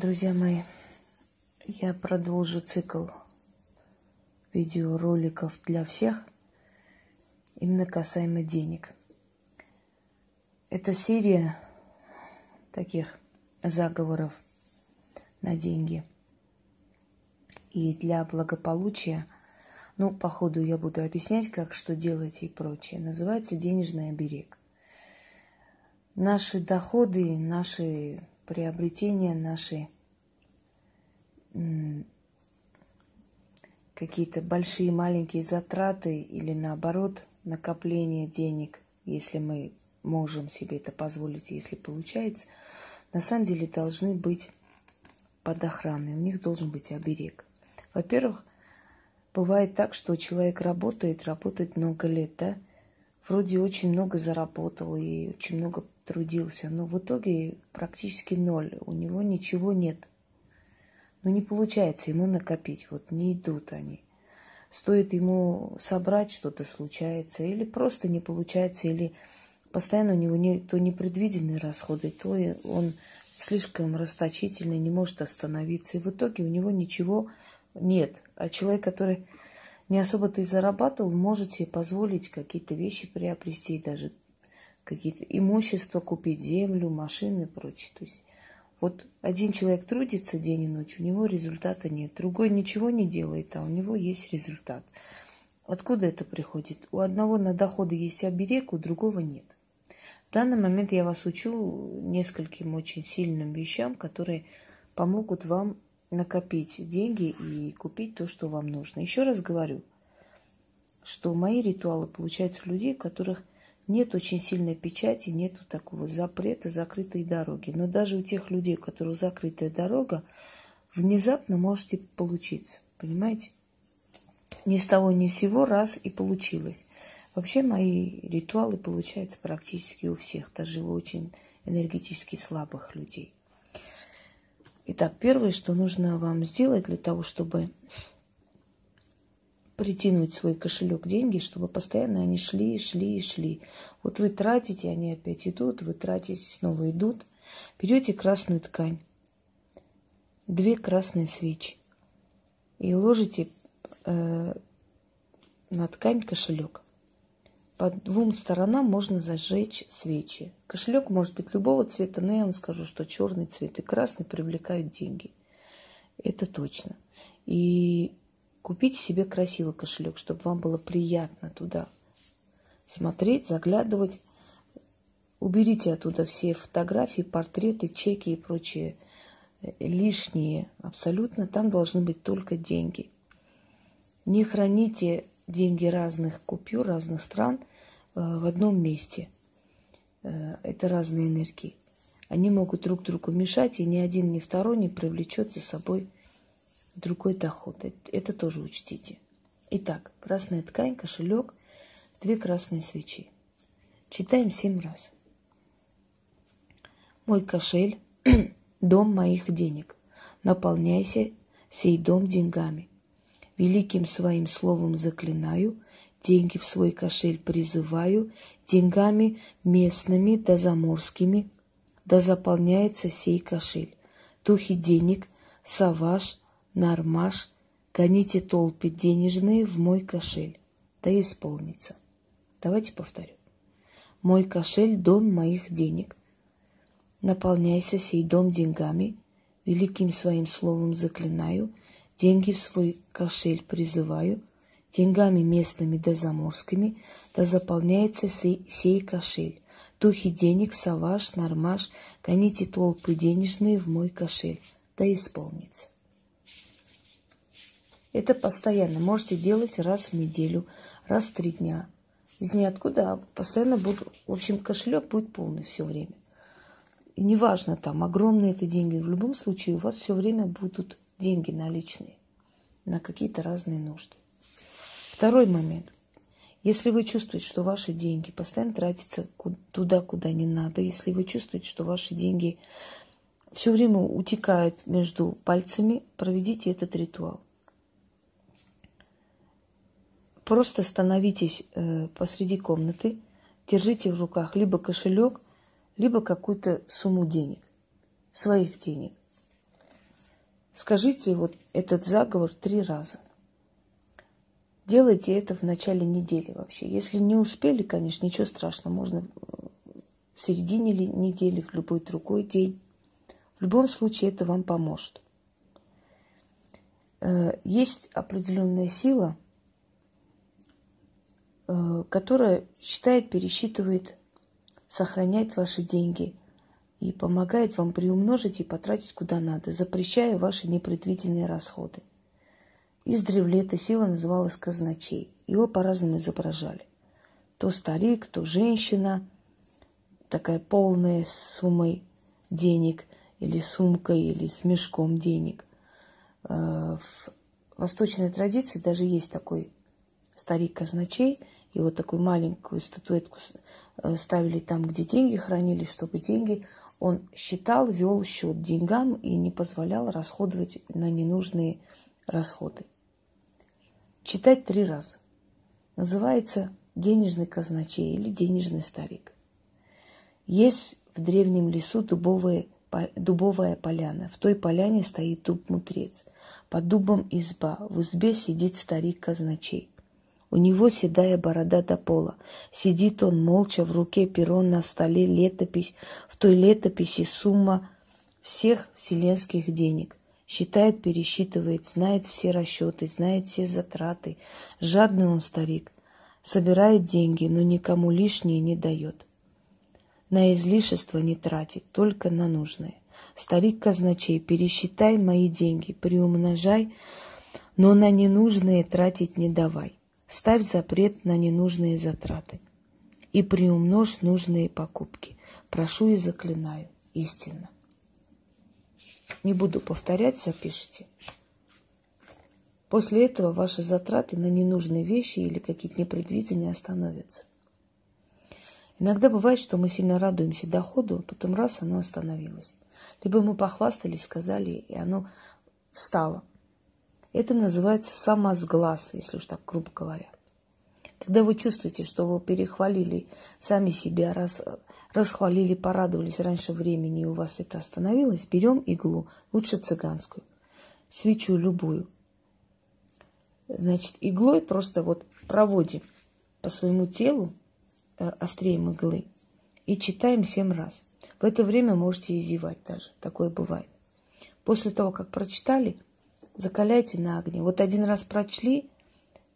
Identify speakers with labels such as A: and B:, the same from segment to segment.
A: Друзья мои, я продолжу цикл видеороликов для всех, именно касаемо денег. Это серия таких заговоров на деньги. И для благополучия, ну, по ходу я буду объяснять, как что делать и прочее. Называется денежный оберег. Наши доходы, наши приобретения, наши какие-то большие маленькие затраты или наоборот накопление денег, если мы можем себе это позволить, если получается, на самом деле должны быть под охраной. У них должен быть оберег. Во-первых, бывает так, что человек работает, работает много лет, да, вроде очень много заработал и очень много трудился, но в итоге практически ноль. У него ничего нет. Но не получается ему накопить. Вот не идут они. Стоит ему собрать что-то случается, или просто не получается, или постоянно у него не, то непредвиденные расходы, то он слишком расточительный, не может остановиться. И в итоге у него ничего нет. А человек, который не особо-то и зарабатывал, может себе позволить какие-то вещи приобрести, даже какие-то имущества купить, землю, машины и прочее. То есть вот один человек трудится день и ночь, у него результата нет. Другой ничего не делает, а у него есть результат. Откуда это приходит? У одного на доходы есть оберег, у другого нет. В данный момент я вас учу нескольким очень сильным вещам, которые помогут вам накопить деньги и купить то, что вам нужно. Еще раз говорю, что мои ритуалы получаются у людей, у которых нет очень сильной печати, нет такого запрета, закрытой дороги. Но даже у тех людей, у которых закрытая дорога, внезапно можете получиться. Понимаете? Ни с того, ни с сего раз и получилось. Вообще мои ритуалы получаются практически у всех, даже у очень энергетически слабых людей. Итак, первое, что нужно вам сделать для того, чтобы притянуть свой кошелек деньги, чтобы постоянно они шли, шли, шли. Вот вы тратите, они опять идут, вы тратите, снова идут. Берете красную ткань, две красные свечи и ложите э, на ткань кошелек. По двум сторонам можно зажечь свечи. Кошелек может быть любого цвета, но я вам скажу, что черный цвет и красный привлекают деньги. Это точно. И купите себе красивый кошелек, чтобы вам было приятно туда смотреть, заглядывать. Уберите оттуда все фотографии, портреты, чеки и прочие э, лишние. Абсолютно там должны быть только деньги. Не храните деньги разных купюр, разных стран э, в одном месте. Э, это разные энергии. Они могут друг другу мешать, и ни один, ни второй не привлечет за собой другой доход. Это тоже учтите. Итак, красная ткань, кошелек, две красные свечи. Читаем семь раз. Мой кошель, дом моих денег. Наполняйся сей дом деньгами. Великим своим словом заклинаю, деньги в свой кошель призываю, деньгами местными да заморскими, да заполняется сей кошель. Духи денег, саваж, нармаш, гоните толпы денежные в мой кошель, да исполнится. Давайте повторю. Мой кошель – дом моих денег. Наполняйся сей дом деньгами, великим своим словом заклинаю – деньги в свой кошель призываю, деньгами местными да заморскими, да заполняется сей, сей кошель. Духи денег, саваш, нормаш, гоните толпы денежные в мой кошель, да исполнится. Это постоянно. Можете делать раз в неделю, раз в три дня. Из ниоткуда а постоянно буду... В общем, кошелек будет полный все время. И неважно, там, огромные это деньги. В любом случае, у вас все время будут деньги наличные на какие-то разные нужды. Второй момент. Если вы чувствуете, что ваши деньги постоянно тратятся туда, куда не надо, если вы чувствуете, что ваши деньги все время утекают между пальцами, проведите этот ритуал. Просто становитесь э, посреди комнаты, держите в руках либо кошелек, либо какую-то сумму денег, своих денег. скажите вот этот заговор три раза. Делайте это в начале недели вообще. Если не успели, конечно, ничего страшного, можно в середине недели, в любой другой день. В любом случае это вам поможет. Э, есть определенная сила, э, которая считает, пересчитывает, сохраняет ваши деньги и помогает вам приумножить и потратить куда надо, запрещая ваши непредвиденные расходы. Издревле эта сила называлась казначей. Его по-разному изображали. То старик, то женщина – такая полная с суммой денег или сумкой, или с мешком денег. Э, в восточной традиции даже есть такой старик казначей, и вот такую маленькую статуэтку э, ставили там, где деньги хранились, чтобы деньги он считал, вел счет деньгам и не позволял расходовать на ненужные расходы. Читать три раза. Называется денежный казначей или денежный старик. Есть в древнем лесу дубовая, дубовая поляна. В той поляне стоит дуб-мудрец. Под дубом изба. В избе сидит старик казначей. У него седая борода до пола. Сидит он молча, в руке перо, на столе летопись. В той летописи сумма всех вселенских денег. Считает, пересчитывает, знает все расчеты, знает все затраты. Жадный он старик. Собирает деньги, но никому лишние не дает на излишество не тратить, только на нужное. Старик казначей, пересчитай мои деньги, приумножай, но на ненужные тратить не давай. Ставь запрет на ненужные затраты и приумножь нужные покупки. Прошу и заклинаю, истинно. Не буду повторять, запишите. После этого ваши затраты на ненужные вещи или какие-то непредвиденные остановятся. Иногда бывает, что мы сильно радуемся доходу, а потом раз оно остановилось. Либо мы похвастались, сказали, и оно встало. Это называется самосглаз, если уж так грубо говоря. Когда вы чувствуете, что вы перехвалили сами себя, раз, расхвалили, порадовались раньше времени, и у вас это остановилось, берем иглу, лучше цыганскую, свечу любую. Значит, иглой просто вот проводим по своему телу Э, острее иглы. И читаем семь раз. В это время можете и зевать даже. Такое бывает. После того, как прочитали, закаляйте на огне. Вот один раз прочли,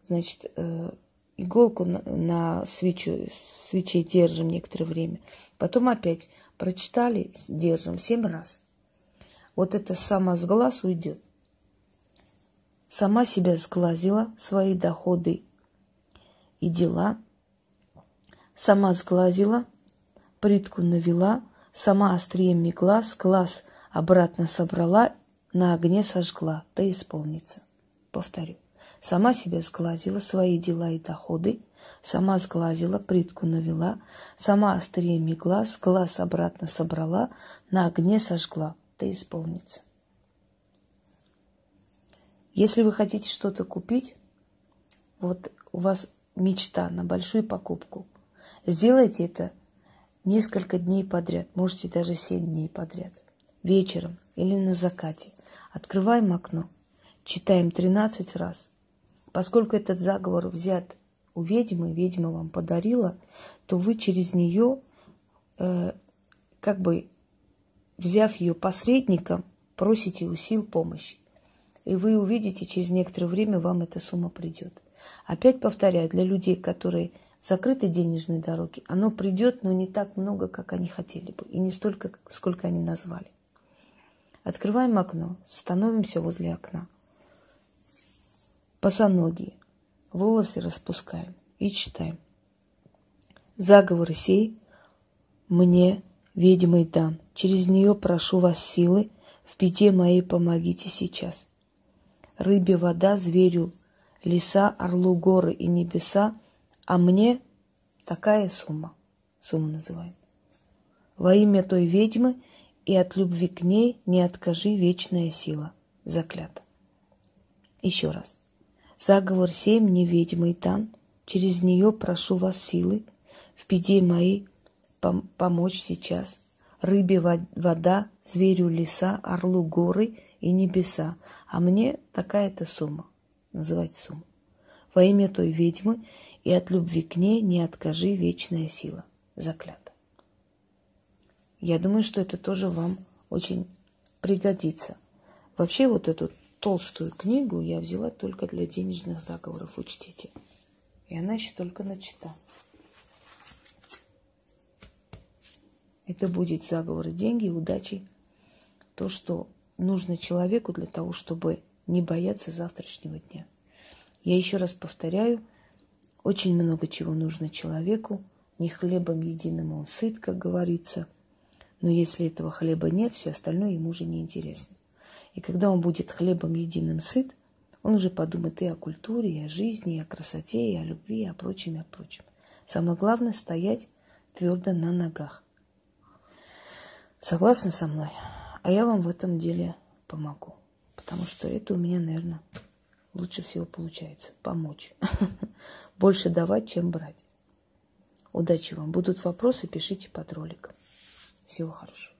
A: значит, э, иголку на, на свечу, свечей держим некоторое время. Потом опять прочитали, держим семь раз. Вот это сама с глаз уйдет. Сама себя сглазила, свои доходы и дела – Сама сглазила, притку навела, сама острием глаз, глаз обратно собрала, на огне сожгла, да исполнится. Повторю. Сама себя сглазила, свои дела и доходы, сама сглазила, притку навела, сама острием глаз, глаз обратно собрала, на огне сожгла, да исполнится. Если вы хотите что-то купить, вот у вас мечта на большую покупку – Сделайте это несколько дней подряд, можете даже семь дней подряд. Вечером или на закате. Открываем окно, читаем 13 раз. Поскольку этот заговор взят у ведьмы, ведьма вам подарила, то вы через нее, э, как бы взяв ее посредником, просите у сил помощи. И вы увидите, через некоторое время вам эта сумма придет. Опять повторяю, для людей, которые закрыты денежные дороги, оно придет, но не так много, как они хотели бы, и не столько, сколько они назвали. Открываем окно, становимся возле окна. Босоногие, волосы распускаем и читаем. Заговор сей мне, ведьмой дан, через нее прошу вас силы, в беде моей помогите сейчас. Рыбе вода, зверю леса, орлу горы и небеса, а мне такая сумма, сумма называем. Во имя той ведьмы и от любви к ней не откажи вечная сила, заклята. Еще раз. Заговор семь мне ведьмой дан, через нее прошу вас силы, в беде моей пом- помочь сейчас. рыбе вода, зверю леса, орлу горы и небеса. А мне такая-то сумма. Называть сумму. Во имя той ведьмы и от любви к ней не откажи вечная сила. Заклято. Я думаю, что это тоже вам очень пригодится. Вообще вот эту толстую книгу я взяла только для денежных заговоров, учтите. И она еще только начата. Это будет заговоры деньги, удачи. То, что нужно человеку для того, чтобы не бояться завтрашнего дня. Я еще раз повторяю, очень много чего нужно человеку. Не хлебом единым он сыт, как говорится. Но если этого хлеба нет, все остальное ему уже не интересно. И когда он будет хлебом единым сыт, он уже подумает и о культуре, и о жизни, и о красоте, и о любви, и о прочем, и о прочем. Самое главное – стоять твердо на ногах. Согласны со мной? А я вам в этом деле помогу. Потому что это у меня, наверное, лучше всего получается. Помочь. Больше давать, чем брать. Удачи вам. Будут вопросы, пишите под роликом. Всего хорошего.